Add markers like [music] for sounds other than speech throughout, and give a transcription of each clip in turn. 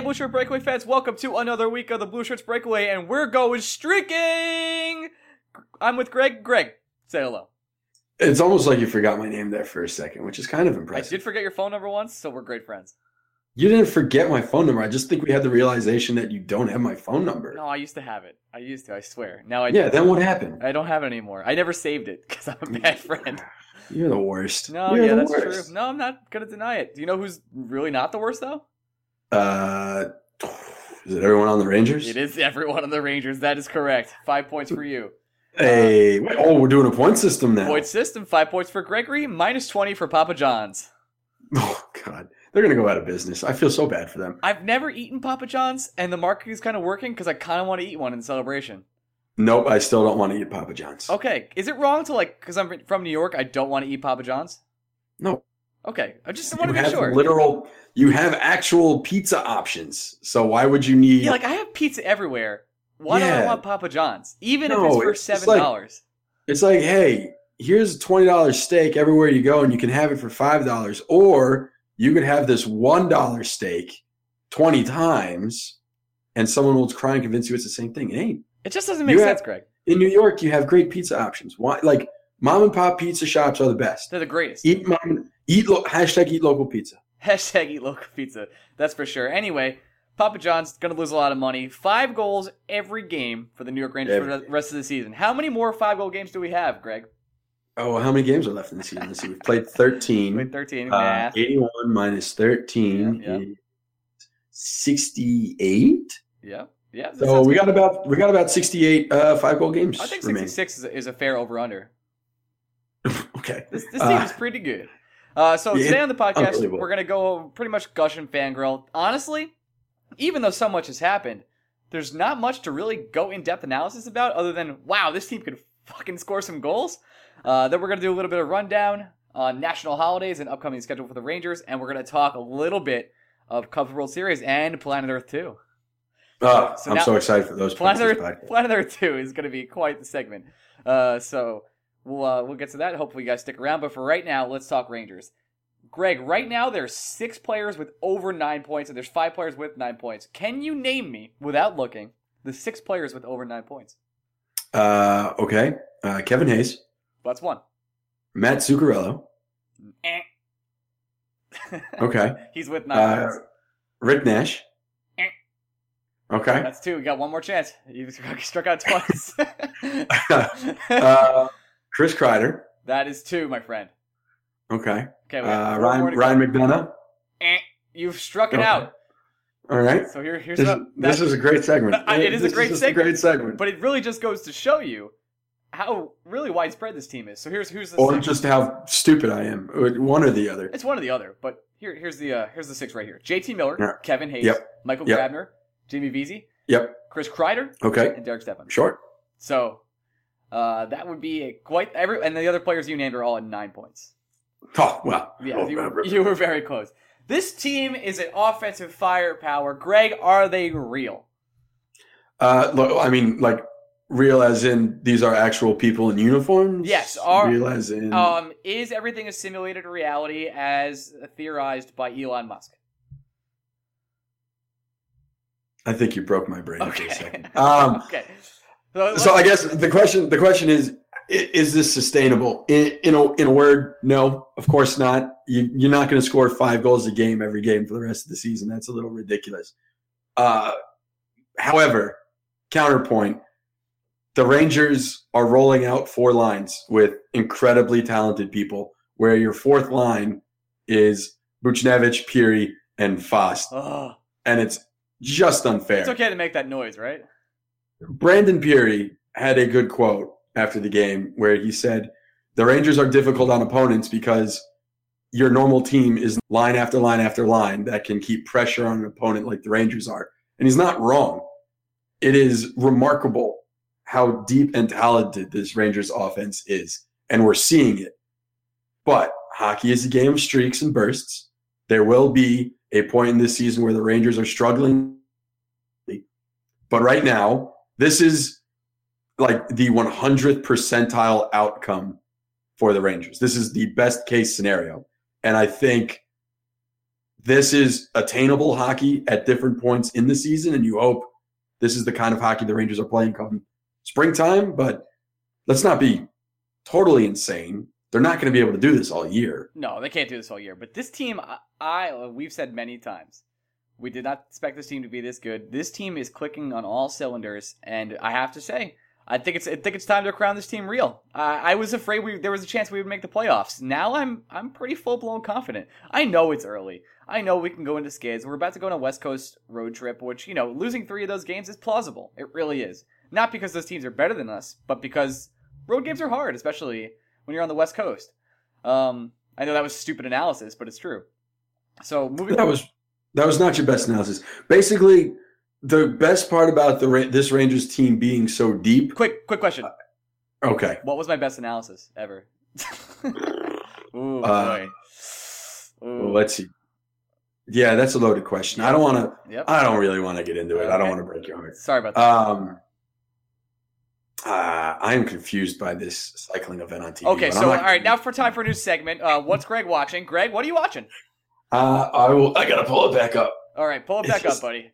Hey, Blue Shirt Breakaway fans, welcome to another week of the Blueshirts Breakaway, and we're going streaking! I'm with Greg. Greg, say hello. It's almost like you forgot my name there for a second, which is kind of impressive. I did forget your phone number once, so we're great friends. You didn't forget my phone number. I just think we had the realization that you don't have my phone number. No, I used to have it. I used to, I swear. Now I yeah, then what happened? I don't have it anymore. I never saved it [laughs] because I'm a bad friend. [laughs] You're the worst. No, You're yeah, that's worst. true. No, I'm not gonna deny it. Do you know who's really not the worst though? Uh, is it everyone on the Rangers? It is everyone on the Rangers. That is correct. Five points for you. Hey, wait, oh, we're doing a point system now. Point system. Five points for Gregory. Minus twenty for Papa John's. [laughs] Oh God, they're gonna go out of business. I feel so bad for them. I've never eaten Papa John's, and the marketing is kind of working because I kind of want to eat one in celebration. Nope, I still don't want to eat Papa John's. Okay, is it wrong to like because I'm from New York? I don't want to eat Papa John's. No, Okay, I just want to make have sure. literal. You have actual pizza options. So why would you need? yeah, like I have pizza everywhere. Why do I want Papa John's? Even if it's for it's just seven like- dollars. It's like, hey, here's a twenty dollars steak everywhere you go, and you can have it for five dollars, or you could have this one dollar steak twenty times, and someone will try and convince you it's the same thing. It ain't. it just doesn't make you sense, have- Greg. In New York, you have great pizza options. Why, like mom and pop pizza shops are the best. They're the greatest. Eat mom, eat lo- hashtag eat local pizza. [laughs] Hashtag eat local pizza. That's for sure. Anyway, Papa John's gonna lose a lot of money. Five goals every game for the New York Rangers for the rest of the season. How many more five goal games do we have, Greg? Oh, how many games are left in the season? Let's see. We've played thirteen. Wait, thirteen. Uh, math. 81 minus 13 Yeah, yeah. is 68. Yeah, yeah. So we good. got about we got about 68 uh, five goal games. I think sixty-six is a, is a fair over/under. [laughs] Okay. This, this team Uh, is pretty good. Uh, so yeah, today on the podcast, we're gonna go pretty much gush and fangirl. Honestly, even though so much has happened, there's not much to really go in depth analysis about, other than wow, this team could fucking score some goals. Uh, then we're gonna do a little bit of rundown on national holidays and upcoming schedule for the Rangers, and we're gonna talk a little bit of Cubs World Series and Planet Earth 2. Oh, So I'm so excited for those Planet Earth. Planet Earth 2 is going to be quite the segment. Uh, so we'll uh, we'll get to that. Hopefully, you guys stick around. But for right now, let's talk Rangers. Greg, right now there's six players with over nine points, and there's five players with nine points. Can you name me, without looking, the six players with over nine points? Uh, okay. Uh, Kevin Hayes, That's one. Matt Zuccarello. Eh. [laughs] Okay. He's with nine Uh, points. Rick Nash. Eh. Okay. That's two. We got one more chance. You struck out twice. [laughs] [laughs] uh, Chris Kreider. that is two, my friend. Okay. Okay, Uh, Ryan. Ryan McDonagh. Eh. You've struck it Okay. out. All right. So here, here's This, this is a great segment. [laughs] It is a great just segment. great segment. But it really just goes to show you how really widespread this team is. So here's who's the or just how stupid I am. One or the other. it's one or the other. But here here's the uh, here's the six right here: J.T. Miller, Yeah. Kevin Hayes, Yep. Michael Yep. Grabner, Jimmy Vesey, Yep. Chris Kreider, Okay. and Derek Stepan. Short. So uh, that would be a quite every and the other players you named are all at nine points. Oh well. Yeah, Oh, you, were, you were very close. This team is an offensive firepower. Greg, are they real? Uh, look, I mean, like real as in these are actual people in uniforms. Yes, are- real as in. Um, is everything a simulated reality as theorized by Elon Musk? I think you broke my brain for a second. Um, [laughs] okay. So, so I guess the question the question is is this sustainable? In, in a in a word, no, of course not. You, you're not going to score five goals a game every game for the rest of the season. That's a little ridiculous. Uh, however, counterpoint: the Rangers are rolling out four lines with incredibly talented people. Where your fourth line is Buchnevich, Pirri, and Fast, Ugh. and it's just unfair. it's okay to make that noise, right? Brandon Pirri had a good quote after the game where he said, The Rangers are difficult on opponents because your normal team is line after line after line that can keep pressure on an opponent like the Rangers are. And he's not wrong. It is remarkable how deep and talented this Rangers offense is. And we're seeing it. But hockey is a game of streaks and bursts. There will be a point in this season where the Rangers are struggling. But right now, this is like the 100th percentile outcome for the Rangers. This is the best case scenario. And I think this is attainable hockey at different points in the season, and you hope this is the kind of hockey the Rangers are playing come springtime. But let's not be totally insane. They're not going to be able to do this all year. No, they can't do this all year. But this team, I, I we've said many times, we did not expect this team to be this good. This team is clicking on all cylinders, and I have to say, I think it's I think it's time to crown this team real. Uh, I was afraid we there was a chance we would make the playoffs. Now I'm I'm pretty full blown confident. I know it's early. I know we can go into skids. We're about to go on a West Coast road trip, which you know losing three of those games is plausible. It really is. Not because those teams are better than us, but because road games are hard, especially when you're on the West Coast. Um, I know that was stupid analysis, but it's true. So moving. That was that was not your best analysis. Basically, the best part about the this Rangers team being so deep. Quick, quick question. Okay. What was my best analysis ever? [laughs] Ooh, Uh, boy. Well, Ooh. let's see. Yeah, that's a loaded question. I don't want to. Yep. I don't really want to get into it. I don't want to break your heart. Sorry about that. Um, uh, I am confused by this cycling event on TV. okay, so not- all right, now for time for a new segment. Uh, what's Greg watching? Greg, what are you watching? Uh, I will. I gotta pull it back up. All right, pull it back It's- up, [laughs] buddy.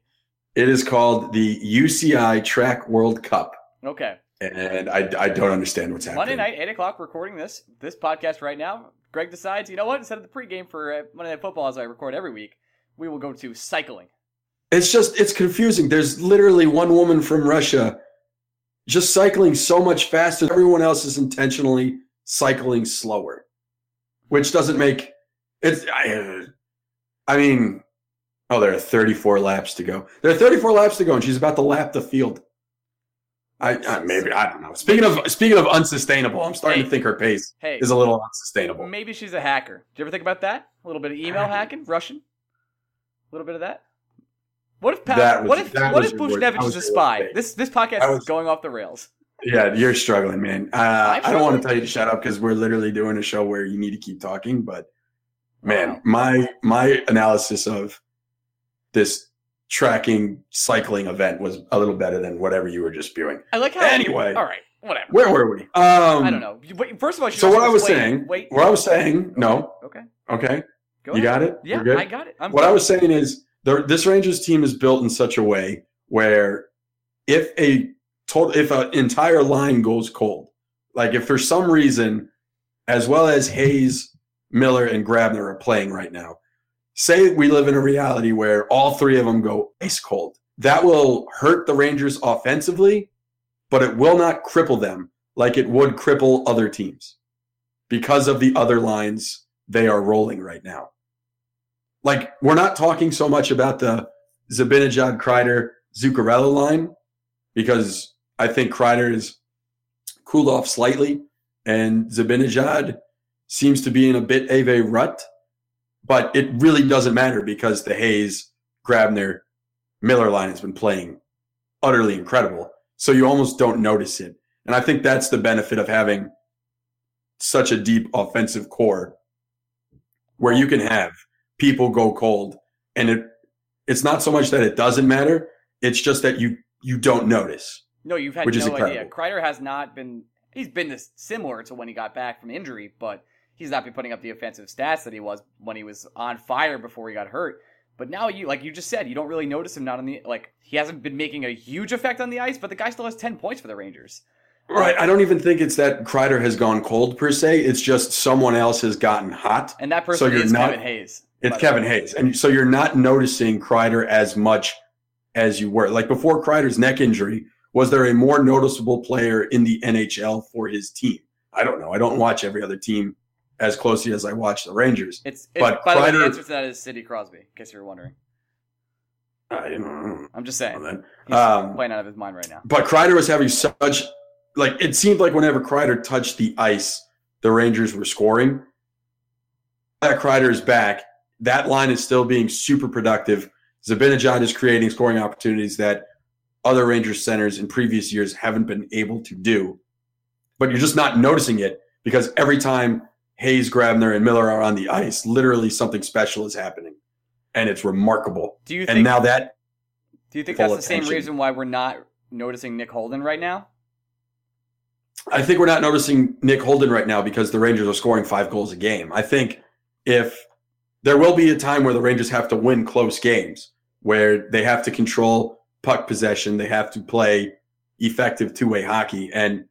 It is called the UCI Track World Cup, Okay, and I, I don't understand what's happening. Monday night, eight o'clock. Recording this this podcast right now. Greg decides, you know what? Instead of the pregame for uh, Monday Night Football, as I record every week, we will go to cycling. It's just it's confusing. There's literally one woman from Russia just cycling so much faster. Everyone else is intentionally cycling slower, which doesn't make it's. I, I mean, oh, there are 34 laps to go. There are 34 laps to go, and she's about to lap the field. I, I maybe I don't know. Speaking of speaking of unsustainable, I'm starting Hey. to think her pace Hey, is a little unsustainable. maybe she's a hacker. Did you ever think about that? A little bit of email hacking, Russian. A little bit of that. What if pa- That was- what if what was if your word. Buchnevich That was is a spy? This this podcast That is was- going off the rails. Yeah, you're struggling, man. Uh, I'm don't want to tell you to shut up because we're literally doing a show where you need to keep talking. But man, my my analysis of this tracking cycling event was a little better than whatever you were just spewing. I like how. Anyway. all right, whatever. Where were we? Um, I don't know. Wait, first of all, So what I was saying, Wait. what I was saying, no, Okay. okay, Go you ahead. got it. Yeah, good? I got it. I'm what good. I was saying is the, this Rangers team is built in such a way where if a total if an entire line goes cold, like if for some reason, as well as Hayes, Miller, and Grabner are playing right now, say we live in a reality where all three of them go ice cold, that will hurt the Rangers offensively, but it will not cripple them like it would cripple other teams because of the other lines they are rolling right now. Like we're not talking so much about the Zibanejad Kreider Zuccarello line because I think Kreider is cooled off slightly and Zibanejad seems to be in a bit of a rut, but it really doesn't matter because the Hayes, Grabner, Miller line has been playing utterly incredible. So you almost don't notice it. And I think that's the benefit of having such a deep offensive core where you can have people go cold and it it's not so much that it doesn't matter it's just that you you don't notice No, you've had Which is no idea. incredible. Kreider has not been. He's been this similar to when he got back from injury, but he's not been putting up the offensive stats that he was when he was on fire before he got hurt. But now you, like you just said, you don't really notice him not on the like. He hasn't been making a huge effect on the ice, but the guy still has ten points for the Rangers. right i don't even think it's that Kreider has gone cold per se it's just someone else has gotten hot And that person so you're is not- Kevin Hayes. it's Kevin. Hayes and so you're not noticing Kreider as much as you were like before Kreider's neck injury was there a more noticeable player in the NHL for his team I don't know I don't watch every other team as closely as I watch the Rangers It's, it's But by the way, the answer to that is Sidney Crosby. In case you're wondering, I I'm just saying that. he's Um, playing out of his mind right now. But Kreider was having such like it seemed like whenever Kreider touched the ice, the Rangers were scoring. That Kreider is back. That line is still being super productive. Zibanejad is creating scoring opportunities that other Rangers centers in previous years haven't been able to do. But you're just not noticing it because every time Hayes, Grabner, and Miller are on the ice, literally something special is happening. And it's remarkable. Do you And think? now that do you think that's the same reason why we're not noticing Nick Holden right now? I think we're not noticing Nick Holden right now because the Rangers are scoring five goals a game. I think if there will be a time where the Rangers have to win close games, where they have to control puck possession, they have to play effective two way hockey. And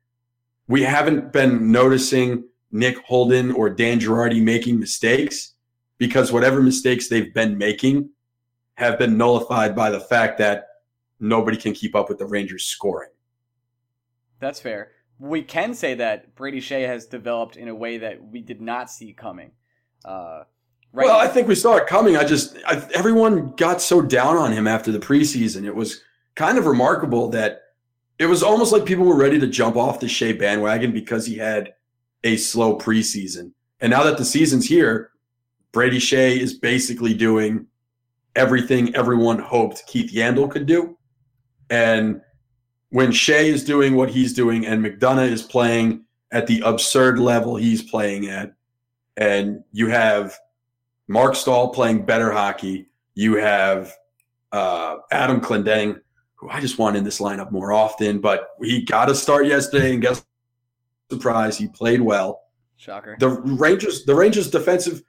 we haven't been noticing Nick Holden or Dan Girardi making mistakes because whatever mistakes they've been making have been nullified by the fact that nobody can keep up with the Rangers scoring. That's fair. We can say that Brady Skjei has developed in a way that we did not see coming. Uh, right well, I think we saw it coming. I just I, everyone got so down on him after the preseason. It was kind of remarkable that it was almost like people were ready to jump off the Skjei bandwagon because he had a slow preseason. And now that the season's here, Brady Skjei is basically doing everything everyone hoped Keith Yandle could do. And when Skjei is doing what he's doing and McDonagh is playing at the absurd level he's playing at, and you have Marc Staal playing better hockey, you have uh, Adam Clendening who I just want in this lineup more often. But he got a start yesterday, and guess surprise, he played well. Shocker. The Rangers, the Rangers defensive.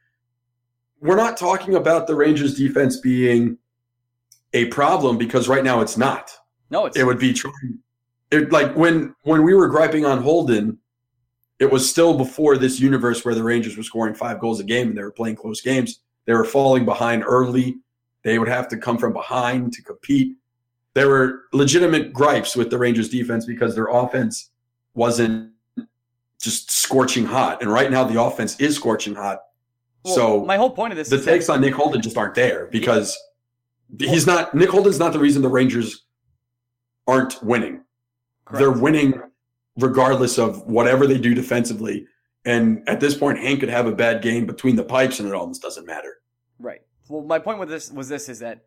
We're not talking about the Rangers defense being a problem because right now it's not. No, it's it would be trying. It like when when we were griping on Holden, it was still before this universe where the Rangers were scoring five goals a game and they were playing close games. They were falling behind early. They would have to come from behind to compete there were legitimate gripes with the Rangers defense because their offense wasn't just scorching hot. And right now the offense is scorching hot. Well, so my whole point of this the takes that- on Nick Holden just aren't there because yeah. he's not Nick Holden's not the reason the Rangers aren't winning. Correct. They're winning regardless of whatever they do defensively. And at this point, Hank could have a bad game between the pipes and it almost doesn't matter. Right. Well, my point with this was this is that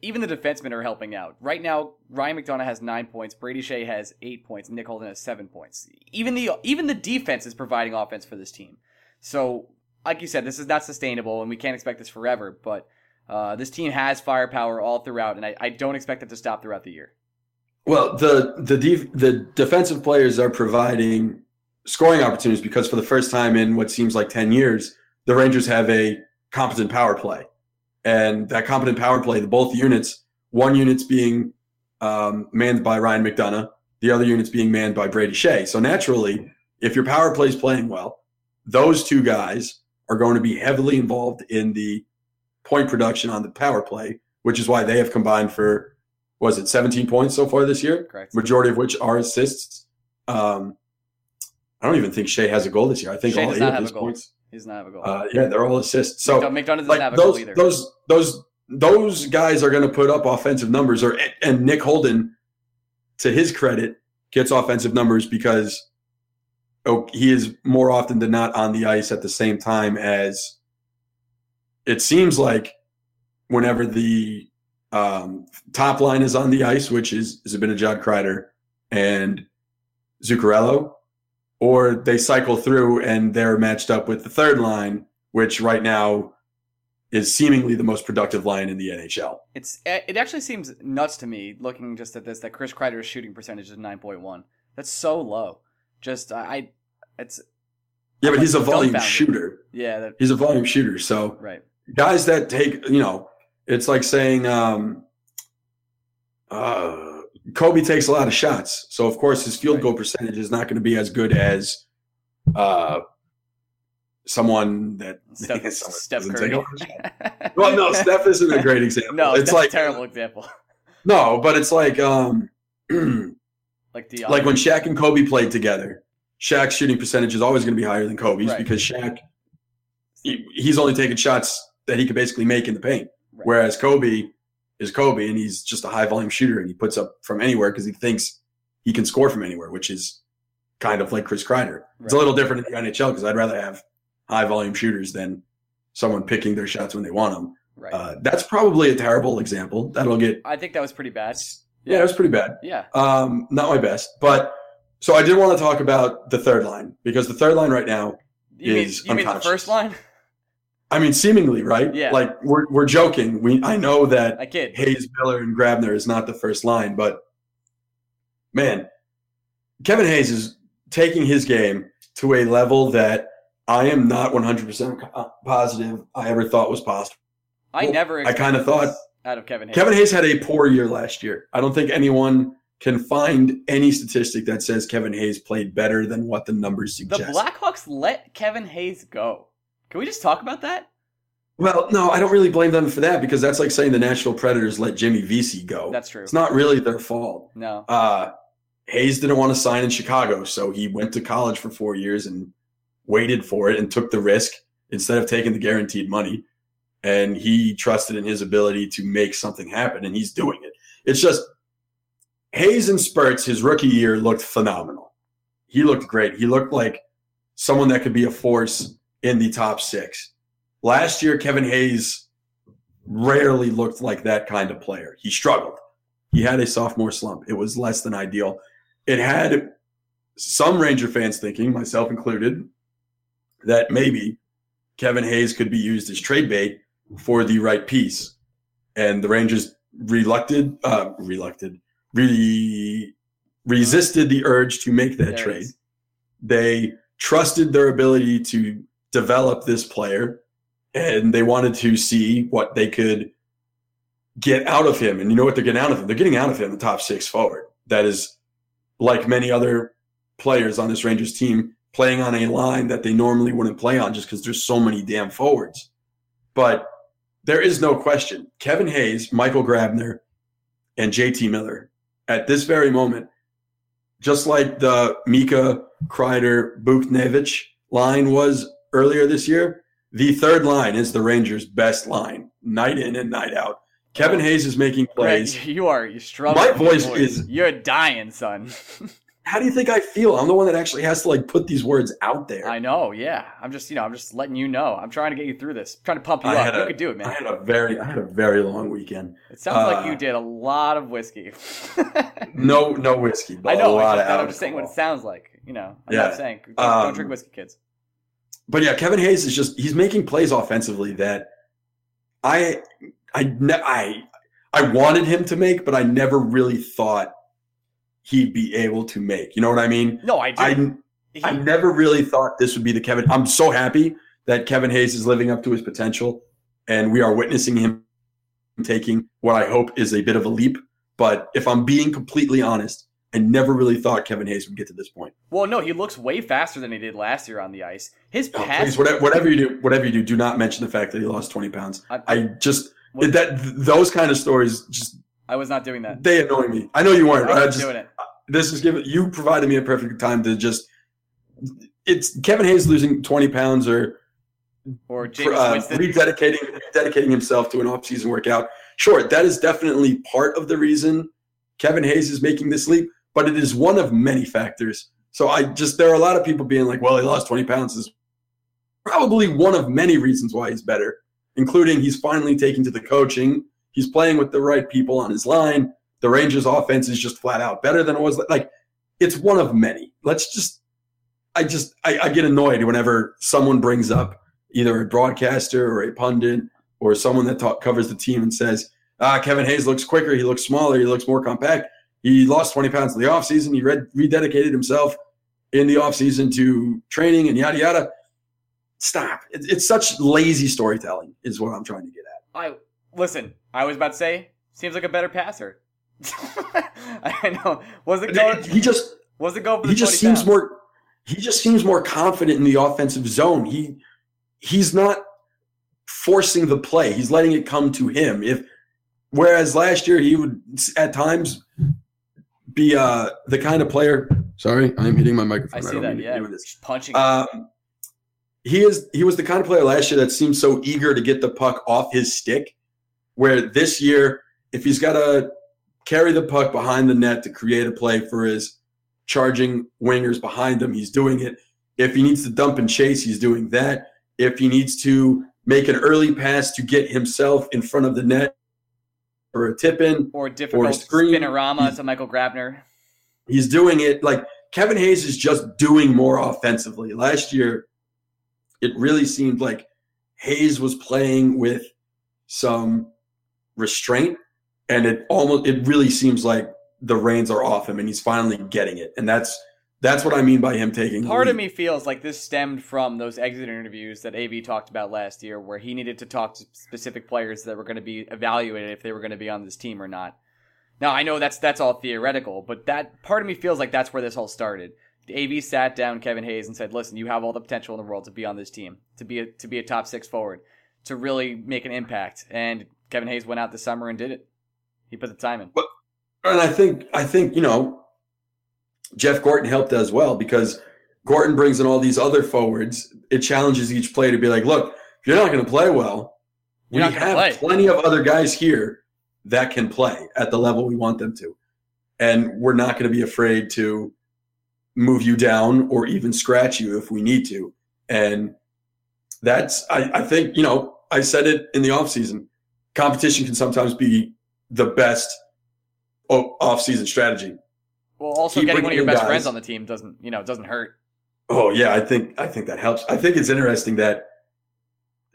even the defensemen are helping out. Right now, Ryan McDonagh has nine points, Brady Shea has eight points, Nick Holden has seven points. Even the even the defense is providing offense for this team. So, like you said, this is not sustainable, and we can't expect this forever. But uh, this team has firepower all throughout, and I, I, don't expect it to stop throughout the year. Well, the the def- the defensive players are providing scoring opportunities because for the first time in what seems like ten years, the Rangers have a competent power play and that competent power play, the both units, one unit's being um, manned by Ryan McDonagh, the other unit's being manned by Brady Skjei. So naturally, if your power play is playing well, those two guys are going to be heavily involved in the point production on the power play, which is why they have combined for was it 17 points so far this year? Correct. Majority of which are assists. Um, I don't even think Skjei has a goal this year. I think Skjei all eight of his points he doesn't have a goal. Uh, yeah, they're all assists. So McDonagh, McDonagh doesn't like a those, goal either. Those those those guys are going to put up offensive numbers. Or and Nick Holden, to his credit, gets offensive numbers because oh, he is more often than not on the ice at the same time as it seems like whenever the um, top line is on the ice, which is Zibanejad Kreider and Zuccarello, or they cycle through and they're matched up with the third line, which right now is seemingly the most productive line in the NHL. It's it actually seems nuts to me looking just at this that Chris Kreider's shooting percentage is nine point one. That's so low. Just I, it's yeah, but he's a volume shooter. Yeah, that, he's a volume shooter. So right, guys that take you know, it's like saying um, uh Kobe takes a lot of shots, so of course his field right. goal percentage is not going to be as good as uh, someone that [laughs] Steph, Steph Curry. well, no, Steph isn't a great example. no, it's like terrible example. [laughs] No, but it's like um, [clears throat] like the [clears throat] like when Shaq and Kobe played together. Shaq's shooting percentage is always going to be higher than Kobe's right. because Shaq he, he's only taking shots that he could basically make in the paint, right. whereas Kobe is Kobe, and he's just a high volume shooter, and he puts up from anywhere because he thinks he can score from anywhere, which is kind of like Chris Kreider. Right. It's a little different in the NHL because I'd rather have high volume shooters than someone picking their shots when they want them. Right. Uh, that's probably a terrible example. That'll get. I think that was pretty bad. Yeah, it was pretty bad. Yeah. Um, not my best, but so I did want to talk about the third line because the third line right now you is mean, you mean the first line? I mean, seemingly, right? Yeah. Like we're we're joking. We I know that I kid. Hayes, Miller, and Grabner is not the first line, but man, Kevin Hayes is taking his game to a level that I am not 100% uh, positive I ever thought was possible. I never. I kinda thought- out of Kevin Hayes. Kevin Hayes had a poor year last year. I don't think anyone can find any statistic that says Kevin Hayes played better than what the numbers suggest. the suggest. Blackhawks let Kevin Hayes go. Can we just talk about that? well, no, I don't really blame them for that because that's like saying the Nashville Predators let Jimmy Vesey go. That's true. It's not really their fault. No. Uh, Hayes didn't want to sign in Chicago, so he went to college for four years and waited for it and took the risk instead of taking the guaranteed money. And he trusted in his ability to make something happen, and he's doing it. It's just Hayes and spurts, his rookie year looked phenomenal. He looked great. He looked like someone that could be a force in the top six. Last year, Kevin Hayes rarely looked like that kind of player. He struggled. He had a sophomore slump. It was less than ideal. It had some Ranger fans thinking, myself included, that maybe Kevin Hayes could be used as trade bait for the right piece. And the Rangers relucted, uh, relucted, re- resisted the urge to make that There trade. is. They trusted their ability to develop this player and they wanted to see what they could get out of him. And you know what they're getting out of him? They're getting out of him the top six forward. That is like many other players on this Rangers team playing on a line that they normally wouldn't play on just because there's so many damn forwards. But there is no question. Kevin Hayes, Michael Grabner, and JT Miller at this very moment, just like the Mika Kreider Buchnevich line was earlier this year, the third line is the Rangers' best line, night in and night out. Kevin Hayes is making plays. You are you struggling. My voice is- You're dying, son. [laughs] How do you think I feel? I'm the one that actually has to like put these words out there. I know. Yeah. I'm just you know I'm just letting you know. I'm trying to get you through this. I'm trying to pump you I up. You could do it, man. I had a very, I had a very long weekend. It sounds like uh, you did a lot of whiskey. [laughs] No, no whiskey, but I know. I just, I'm just saying what it sounds like. You know, I'm Yeah. not saying don't, don't Um, drink whiskey, kids. But yeah, Kevin Hayes is just he's making plays offensively that I I ne- I I wanted him to make, but I never really thought he'd be able to make. You know what I mean? No, I I. He- I never really thought this would be the Kevin. I'm so happy that Kevin Hayes is living up to his potential, and we are witnessing him taking what I hope is a bit of a leap. But if I'm being completely honest, I never really thought Kevin Hayes would get to this point. well, no, he looks way faster than he did last year on the ice. His Oh, pass. please, whatever, whatever you do, whatever you do, do not mention the fact that he lost 20 pounds. I, I just What- that those kind of stories just I was not doing that. they annoy me. I know you weren't. I I just doing it. this is giving you provided me a perfect time to just. It's Kevin Hayes losing 20 pounds or Or James uh, rededicating dedicating himself to an off-season workout. Sure, that is definitely part of the reason Kevin Hayes is making this leap, but it is one of many factors. So I just there are a lot of people being like, "Well, he lost 20 pounds." Is probably one of many reasons why he's better, including he's finally taking to the coaching. He's playing with the right people on his line. The Rangers' offense is just flat out better than it was. Like it's one of many. Let's just. I just I, I get annoyed whenever someone brings up either a broadcaster or a pundit or someone that talk, covers the team and says, ah, Kevin Hayes looks quicker, he looks smaller, he looks more compact. He lost 20 pounds in the offseason. He red, rededicated himself in the offseason to training and yada, yada. Stop. It, it's such lazy storytelling, is what I'm trying to get at. I listen. I was about to say seems like a better passer. [laughs] I know. Was it going? He just Was it going for the he just seems pounds? more he just seems more confident in the offensive zone. He he's not forcing the play. He's letting it come to him. If whereas last year he would at times be uh the kind of player sorry, I'm hitting my microphone. I see don't that. Yeah, do this. Just punching. Um, he is he was the kind of player last year that seemed so eager to get the puck off his stick. Where this year, if he's got to carry the puck behind the net to create a play for his charging wingers behind him, he's doing it. If he needs to dump and chase, he's doing that. If he needs to make an early pass to get himself in front of the net or a tip in, or difficult screen. spinorama to Michael Grabner. he's doing it like Kevin Hayes is just doing more offensively. Last year, it really seemed like Hayes was playing with some restraint, and it almost it really seems like the reins are off him, and he's finally getting it. And that's That's what I mean by him taking. Part of me feels like this stemmed from those exit interviews that AV talked about last year, where he needed to talk to specific players that were going to be evaluated if they were going to be on this team or not. Now I know that's that's all theoretical, but that part of me feels like that's where this all started. AV sat down Kevin Hayes and said, "Listen, you have all the potential in the world to be on this team, to be a, to be a top six forward, to really make an impact." And Kevin Hayes went out this summer and did it. He put the time in. But, And I think I think you know Jeff Gorton helped as well because Gorton brings in all these other forwards. It challenges each player to be like, look, if you're not going to play well, we You're gonna have play." plenty of other guys here that can play at the level we want them to, and we're not going to be afraid to move you down or even scratch you if we need to. And that's I, I think you know I said it in the offseason. Competition can sometimes be the best off-season strategy. Well, also Keep getting one of your best guys. friends on the team doesn't, you know, doesn't hurt. Oh yeah, I think I think that helps. I think it's interesting that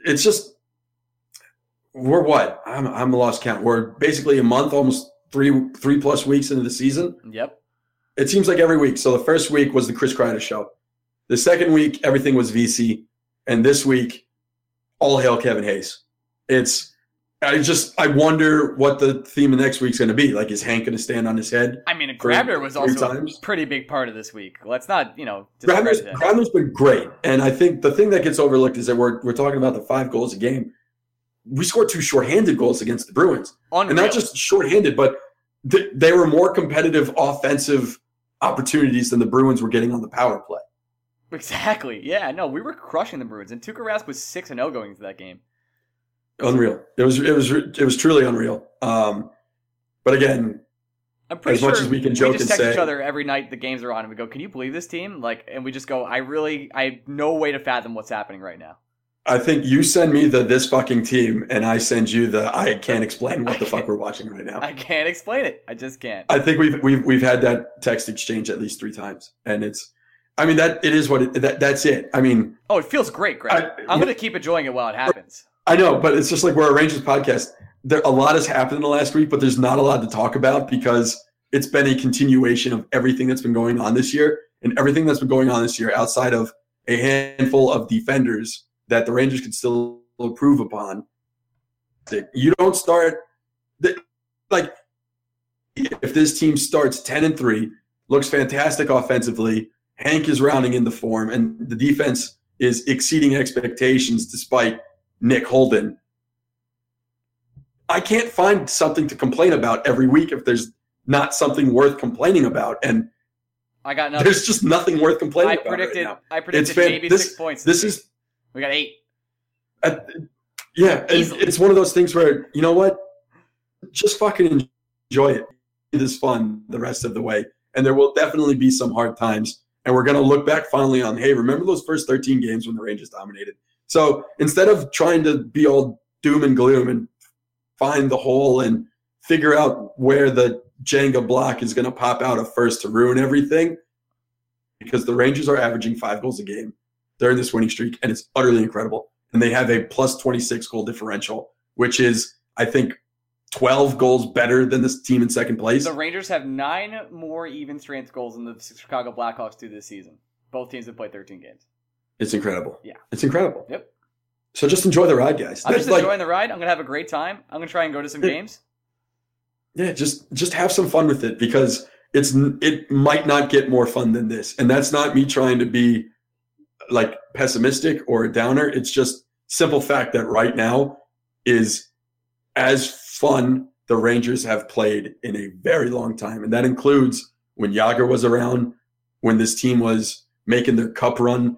it's just we're what I'm I'm a lost count. We're basically a month, almost three three plus weeks into the season. Yep. It seems like every week. So the first week was the Chris Kreider show. The second week, everything was Vesey, and this week, all hail Kevin Hayes. It's I just I wonder what the theme of next week's going to be. Like, is Hank going to stand on his head? I mean, Grabner was also times? a pretty big part of this week. Let's not, you know, Grabner's, Grabner's been great, and I think the thing that gets overlooked is that we're we're talking about the five goals a game. We scored two shorthanded goals against the Bruins, and not just shorthanded, but th- they were more competitive offensive opportunities than the Bruins were getting on the power play. exactly. Yeah, no, we were crushing the Bruins, and Tuukka Rask was six and zero going into that game. Unreal. It was it was it was truly unreal. Um, but again, I'm pretty As sure much as we can joke just and text say- each other every night the games are on, and we go, "Can you believe this team?" Like, and we just go, "I really, I have no way to fathom what's happening right now." I think you send me the this fucking team, and I send you the I can't explain what the [laughs] fuck we're watching right now. I can't explain it. I just can't. I think we've we've we've had that text exchange at least three times, and it's. I mean that it is what it, that that's it. I mean Oh, it feels great, Greg. I- I'm gonna keep enjoying it while it happens. I know, but it's just like we're a Rangers podcast. There a lot has happened in the last week, but there's not a lot to talk about because it's been a continuation of everything that's been going on this year, and everything that's been going on this year outside of a handful of defenders that the Rangers can still improve upon. You don't start the- like if this team starts ten and three, looks fantastic offensively. Hank is rounding in the form, and the defense is exceeding expectations despite Nick Holden. I can't find something to complain about every week if there's not something worth complaining about, and I got nothing. there's just nothing worth complaining I about predicted. right I predicted fan- maybe this- six points. This week. is we got eight. uh, yeah, and it's one of those things where you know what, just fucking enjoy it. It is fun the rest of the way, and there will definitely be some hard times, and we're gonna look back finally on hey, remember those first 13 games when the Rangers dominated? So instead of trying to be all doom and gloom and find the hole and figure out where the Jenga block is going to pop out at first to ruin everything, because the Rangers are averaging five goals a game. They're in this winning streak, and it's utterly incredible. And they have a plus 26 goal differential, which is, I think, 12 goals better than this team in second place. The Rangers have nine more even strength goals than the Chicago Blackhawks do this season. Both teams have played 13 games. It's incredible. Yeah. It's incredible. Yep. So just enjoy the ride, guys. I'm That's just like- enjoying the ride. I'm gonna have a great time. I'm gonna try and go to some Yeah. games. yeah just just have some fun with it because it's it might not get more fun than this and that's not me trying to be like pessimistic or a downer it's just simple fact that right now is as fun the rangers have played in a very long time and that includes when Jagr was around when this team was making their cup run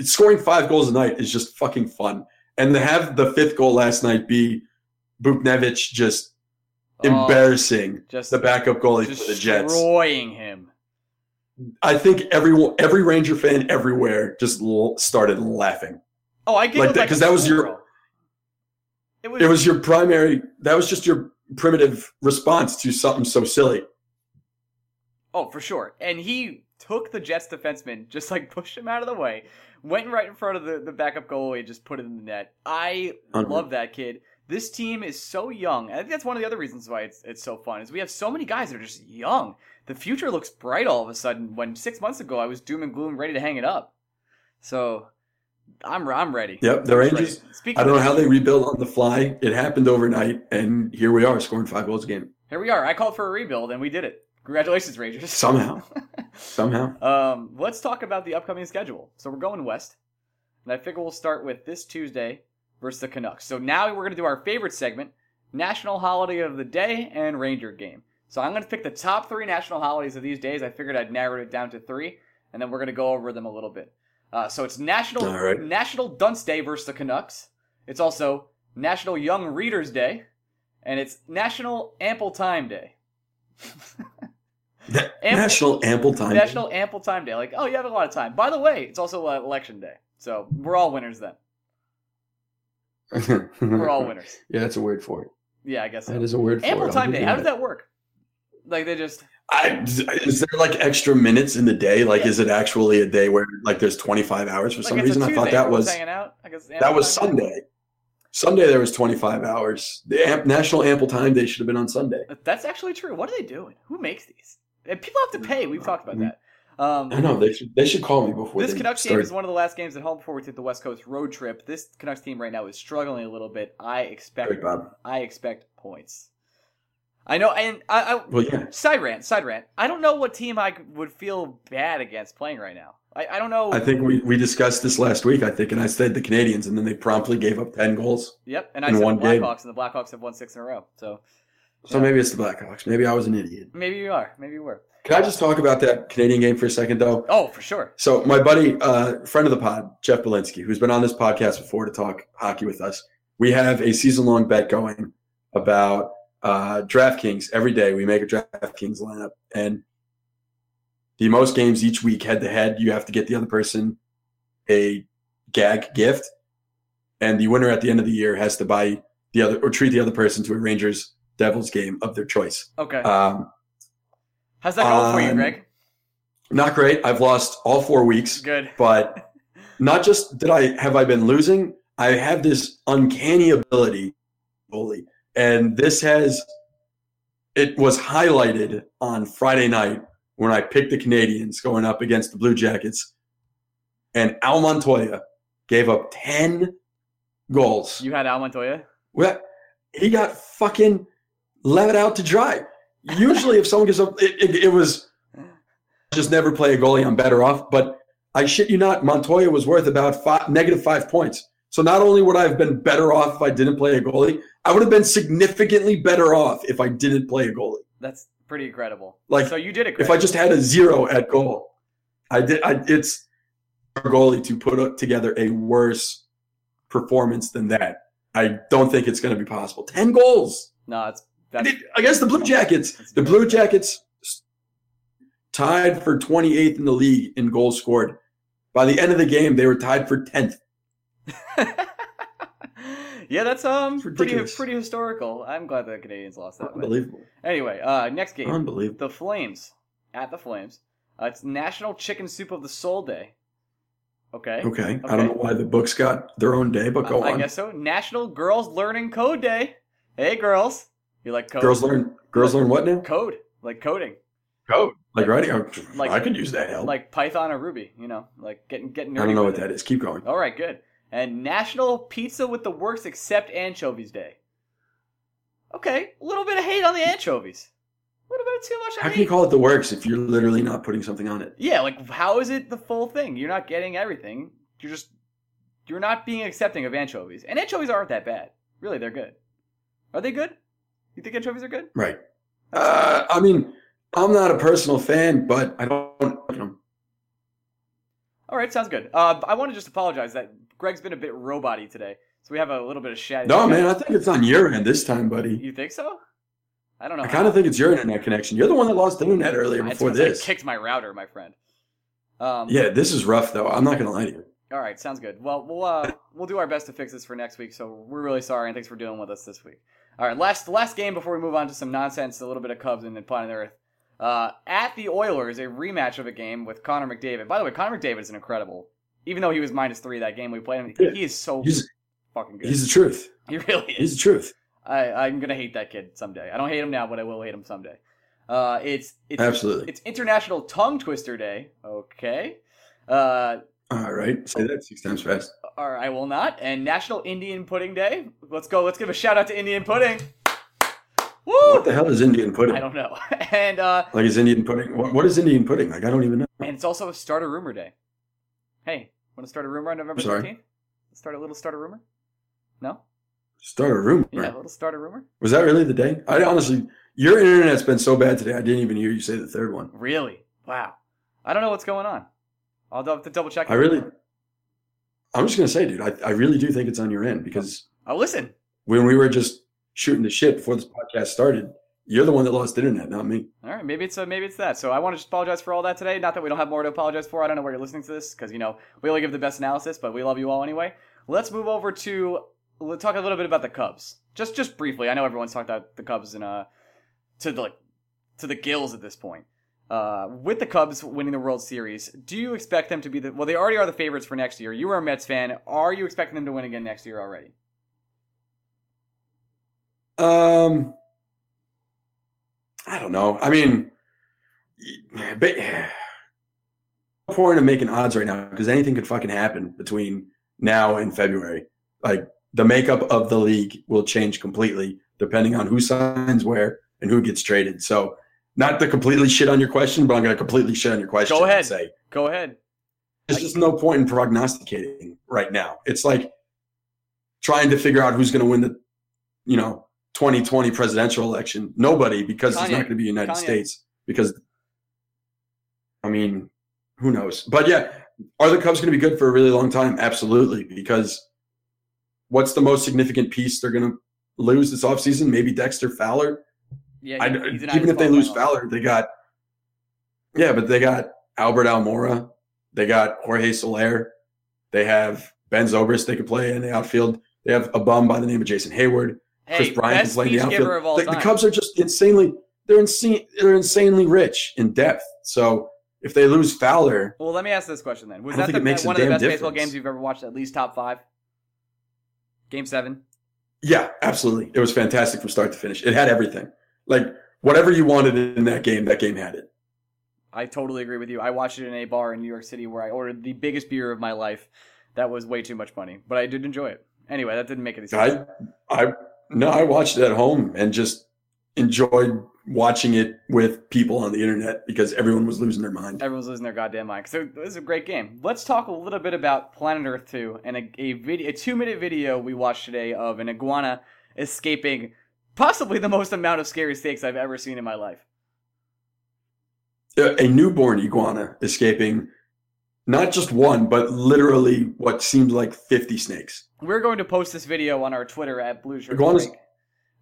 scoring five goals a night is just fucking fun and to have the fifth goal last night be Buchnevich just Oh, embarrassing just the backup goalie for the Jets. destroying him. I think every every Ranger fan everywhere just l- started laughing. Oh, I giggled Like that- like 'cause a that was your-. It was. It was your primary. That was just your primitive response to something so silly. Oh, for sure. And he took the Jets defenseman, just like pushed him out of the way, went right in front of the, the backup goalie and just put it in the net. I Unreal. love that kid. This team is so young. I think that's one of the other reasons why it's it's so fun. Is we have so many guys that are just young. The future looks bright all of a sudden. When six months ago I was doom and gloom, ready to hang it up. So I'm I'm ready. Yep, the Rangers. Speaking I don't know how they rebuild on the fly. It happened overnight, and here we are scoring five goals a game here we are. I called for a rebuild and we did it. Congratulations, Rangers. somehow. [laughs] somehow. Um, let's talk about the upcoming schedule. So we're going west, and I figure we'll start with this Tuesday versus the Canucks. So now we're going to do our favorite segment: National Holiday of the Day and Ranger Game. So I'm going to pick the top three national holidays of these days. I figured I'd narrow it down to three, and then we're going to go over them a little bit. Uh, so it's National right. National Dunce Day versus the Canucks. It's also National Young Readers Day, and it's National Ample Time Day. [laughs] Na- National Ample Time. Day. National Ample Time Day. Like, oh, you have a lot of time. By the way, it's also uh, Election Day, so we're all winners then. [laughs] We're all winners. yeah, that's a word for it. Yeah, I guess so. That is a word for Ample it. Time Day. How does that work? Like they just I, is there like extra minutes in the day? Like, Yeah. is it actually a day where like there's 25 hours for like some reason? I thought that was hanging out. I guess that was Ample Time Day. Sunday. Sunday there was 25 hours. The amp, National Ample Time Day should have been on Sunday. That's actually true. What are they doing? Who makes these? And people have to pay. We've talked about that. Um, I know they should they should call me before This Canucks start. game is one of the last games at home before we take the West Coast road trip. This Canucks team right now is struggling a little bit. I expect. I expect points. I know, and I, I Well, yeah. side rant, side rant. I don't know what team I would feel bad against playing right now. I, I don't know. I think we, we discussed this last week, I think, and I said the Canadiens, and then they promptly gave up 10 goals. Yep, and I said one the game. Blackhawks, and the Blackhawks have won six in a row. So So maybe it's the Blackhawks. Maybe I was an idiot. maybe you are, maybe you were. Can I just talk about that Canadian game for a second, though? Oh, for sure. So my buddy, uh, friend of the pod, Jeff Belinsky, who's been on this podcast before to talk hockey with us, we have a season-long bet going about uh, DraftKings. Every day we make a DraftKings lineup, and the most games each week, head-to-head, you have to get the other person a gag gift, and the winner at the end of the year has to buy the other or treat the other person to a Rangers Devils game of their choice. Okay, Um, how's that going for you, um, Greg? not great. I've lost all four weeks. Good. but not just did I have I been losing, I have this uncanny ability, bully, and this has it was highlighted on Friday night when I picked the Canadiens going up against the Blue Jackets, and Al Montoya gave up ten goals. You had Al Montoya. Well, he got fucking let it out to dry. Usually, if someone gives up, it, it, it was just never play a goalie. I'm better off. But I shit you not, Montoya was worth about five, negative five points. So not only would I have been better off if I didn't play a goalie, I would have been significantly better off if I didn't play a goalie. That's pretty incredible. Like, so you did it. If I just had a zero at goal, I did. I, it's a goalie to put together a worse performance than that. I don't think it's going to be possible. Ten goals. no, it's that's against the Blue Jackets. The Blue Jackets tied for 28th in the league in goals scored. By the end of the game, they were tied for 10th. [laughs] yeah, that's um pretty pretty historical. I'm glad the Canadiens lost that. one. Unbelievable. Anyway, uh, next game, Unbelievable. the Flames at the Flames. Uh, it's National Chicken Soup of the Soul Day. Okay. Okay. I don't know why the books got their own day, but go I on. I guess so. National Girls Learning Code Day. Hey, girls, you like code? Girls learn. Girls learn what now? code, like coding, Code. Like writing. Like- I could use that help. like Python or Ruby. You know, like getting getting nerdy. I don't know what it. that is. Keep going. All right, good. And National Pizza with the Works except anchovies day. Okay, a little bit of hate on the anchovies. A little bit too much How hate. can you call it the works if you're literally not putting something on it? yeah, like how is it the full thing? You're not getting everything. You're just you're not being accepting of anchovies. And anchovies aren't that bad. Really, they're good. Are they good? You think anchovies are good? Right. Uh, I mean, I'm not a personal fan, but I don't. You know, All right, sounds good. Uh, I want to just apologize that Greg's been a bit roboty today, so we have a little bit of shat. no, man. I think it's on your end this time, buddy. You think so? I don't know. I kind of think it's your internet connection. You're the one that lost the internet earlier before 'cause I this. kicked my router, my friend. Um, Yeah, this is rough though. I'm not gonna lie to you. All right, sounds good. Well, we'll uh, we'll do our best to fix this for next week. So we're really sorry, and thanks for dealing with us this week. All right, last last game before we move on to some nonsense, a little bit of Cubs and then Planet Earth. Uh, at the Oilers, a rematch of a game with Connor McDavid. By the way, Connor McDavid is an incredible. Even though he was minus three that game we played him, Yeah. he is so He's fucking good. He's the truth. he really is. He's the truth. I, I'm gonna hate that kid someday. I don't hate him now, but I will hate him someday. Uh, it's it's Absolutely. it's International Tongue Twister Day. Okay. Uh, All right. Say that six times fast. Or I will not. And National Indian Pudding Day. Let's go. Let's give a shout out to Indian pudding. Woo! What the hell is Indian pudding? I don't know. [laughs] And uh, Like is Indian pudding? What, what is Indian pudding? Like I don't even know. and it's also a start a rumor day. Hey, want to start a rumor on November fifteenth? Start a little start a rumor. No. Start a rumor. Yeah, a little start a rumor. Was that really the day? I honestly, your internet's been so bad today. I didn't even hear you say the third one. Really? Wow. I don't know what's going on. I'll have to double check. I really, I'm just gonna say, dude, I, I really do think it's on your end because Oh, listen. when we were just shooting the shit before this podcast started, you're the one that lost internet, not me. All right, maybe it's uh, maybe it's that. So I want to just apologize for all that today. Not that we don't have more to apologize for. I don't know where you're listening to this because you know we only give the best analysis, but we love you all anyway. Let's move over to let's talk a little bit about the Cubs. Just just briefly. I know everyone's talked about the Cubs and uh to the like to the gills at this point. Uh, with the Cubs winning the World Series, do you expect them to be the well? They already are the favorites for next year. You are a Mets fan. Are you expecting them to win again next year already? Um, I don't know. I mean, but [sighs] point in making odds right now because anything could fucking happen between now and February. Like the makeup of the league will change completely depending on who signs where and who gets traded. So, not to completely shit on your question, but I'm going to completely shit on your question. Go ahead. Say Go ahead. there's just no point in prognosticating right now. It's like trying to figure out who's going to win the, you know, 2020 presidential election. Nobody, because it's not going to be United Kanye. States. Because, I mean, who knows? But yeah, are the Cubs going to be good for a really long time? Absolutely. Because what's the most significant piece they're going to lose this offseason? Maybe Dexter Fowler. Yeah, I, even if they lose Fowler, they got yeah, but they got Albert Almora, they got Jorge Soler, they have Ben Zobrist they could play in the outfield. They have a bum by the name of Jason Heyward. Kris Bryant can play in the outfield. giver of all The, the. Cubs are just insanely they're insane they're insanely rich in depth. So if they lose Fowler, Well, let me ask this question then. Was that the, one of the best baseball games you've ever watched? At least top five. Game seven. yeah, absolutely. It was fantastic from start to finish. It had everything. Like whatever you wanted in that game, that game had it. I totally agree with you. I watched it in a bar in New York City where I ordered the biggest beer of my life. That was way too much money, but I did enjoy it. Anyway, that didn't make any sense. I, I, no, I watched it at home and just enjoyed watching it with people on the internet because everyone was losing their mind. Everyone's losing their goddamn mind. So this is a great game. Let's talk a little bit about Planet Earth 2 and a, a video, a two minute video we watched today of an iguana escaping possibly the most amount of scary snakes I've ever seen in my life. A newborn iguana escaping not just one, but literally what seemed like 50 snakes. We're going to post this video on our Twitter at Blue Shirt Iguanas-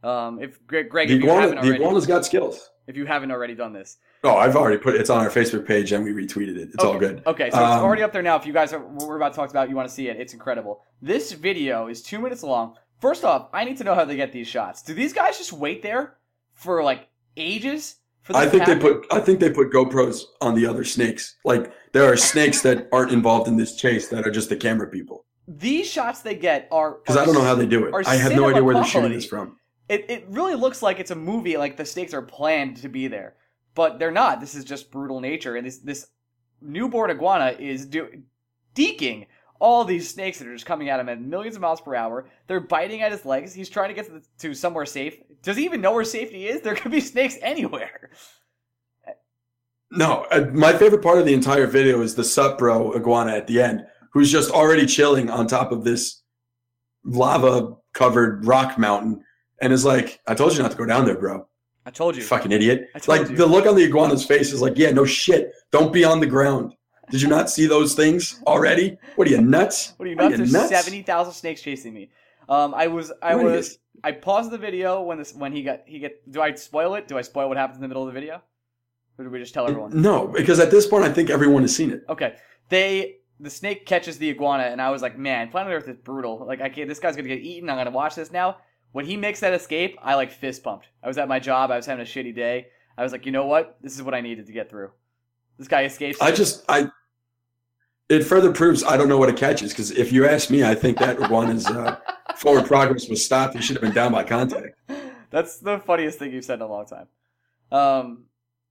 Um, if Greg, Greg The, if you haven't iguana, the iguana's got skills. if you haven't already done this, Oh, I've already put it's on our Facebook page and we retweeted it. It's all good. Okay, so it's Um, already up there now. If you guys are what we're about to talk about, you want to see it, it's incredible. This video is two minutes long. First off, I need to know how they get these shots. Do these guys just wait there for like ages? For I think they put I think they put GoPros on the other snakes. Like there are snakes that aren't involved in this chase that are just the camera people. these shots they get are Because I don't know how they do it. I have no idea where they're shooting this from. It it really looks like it's a movie. Like the stakes are planned to be there, but they're not. This is just brutal nature, and this this newborn iguana is do deking all these snakes that are just coming at him at millions of miles per hour. They're biting at his legs. He's trying to get to, the, to somewhere safe. Does he even know where safety is? There could be snakes anywhere. No, uh, my favorite part of the entire video is the sup bro iguana at the end, who's just already chilling on top of this lava covered rock mountain and is like, I told you not to go down there, bro. I told you. Fucking idiot. I told Like you. the look on the iguana's face is like, yeah, no shit. Don't be on the ground. Did you not see those things already? What are you nuts? What are you nuts? There's seventy thousand snakes chasing me. Um, I was, I What was, I paused the video when this, when he got, he get. Do I spoil it? Do I spoil what happens in the middle of the video, or do we just tell everyone? No, because at this point, I think everyone has seen it. Okay, they, the snake catches the iguana, and I was like, man, Planet Earth is brutal. Like, I can't. This guy's gonna get eaten. I'm gonna watch this now. When he makes that escape, I like fist pumped. I was at my job. I was having a shitty day. I was like, you know what? This is what I needed to get through. This guy escapes. I just, I, it further proves I don't know what a catch is because if you ask me, I think that iguana's uh, [laughs] forward progress was stopped. He should have been down by contact. That's the funniest thing you've said in a long time. Um,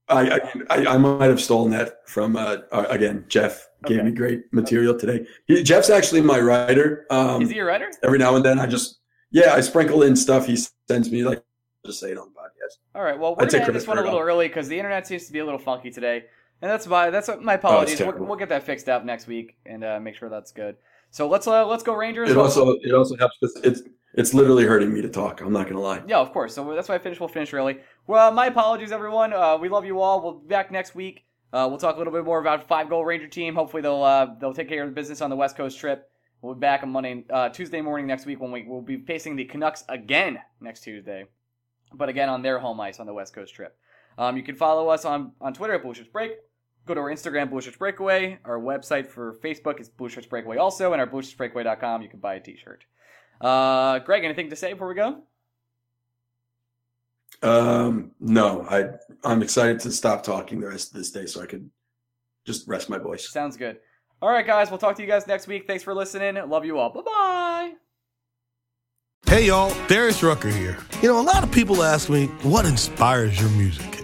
I, I, I might have stolen that from uh, uh, again. Jeff gave Okay. me great material today. He, Jeff's actually my writer. Um, is he a writer? every now and then, I just yeah, I sprinkle in stuff he sends me. Like just say it on the podcast. All right. Well, we're take gonna end this one a little early because the internet seems to be a little funky today, and that's my that's my apologies. we'll, Oh, we'll get that fixed up next week and uh, make sure that's good. So let's uh, let's go Rangers. It also it also helps because it's it's literally hurting me to talk. I'm not gonna lie. Yeah, of course. So that's why I finished. We'll finish early. Well, my apologies, everyone. Uh, we love you all. We'll be back next week. Uh, we'll talk a little bit more about five goal Ranger team. Hopefully, they'll uh, they'll take care of the business on the West Coast trip. We'll be back on Monday, uh, Tuesday morning next week when we will be facing the Canucks again next Tuesday, but again on their home ice on the West Coast trip. Um, you can follow us on on Twitter at Blue Shirts Break. Go to our Instagram, Blueshirts Breakaway. Our website for Facebook is Blueshirts Breakaway also, and our BlueShirtsBreakaway.com. You can buy a T-shirt. Uh, Greg, anything to say before we go? Um, no, I I'm excited to stop talking the rest of this day so I can just rest my voice. Sounds good. All right, guys. We'll talk to you guys next week. Thanks for listening. Love you all. Bye bye. Hey y'all, Darius Rucker here. You know, a lot of people ask me, what inspires your music?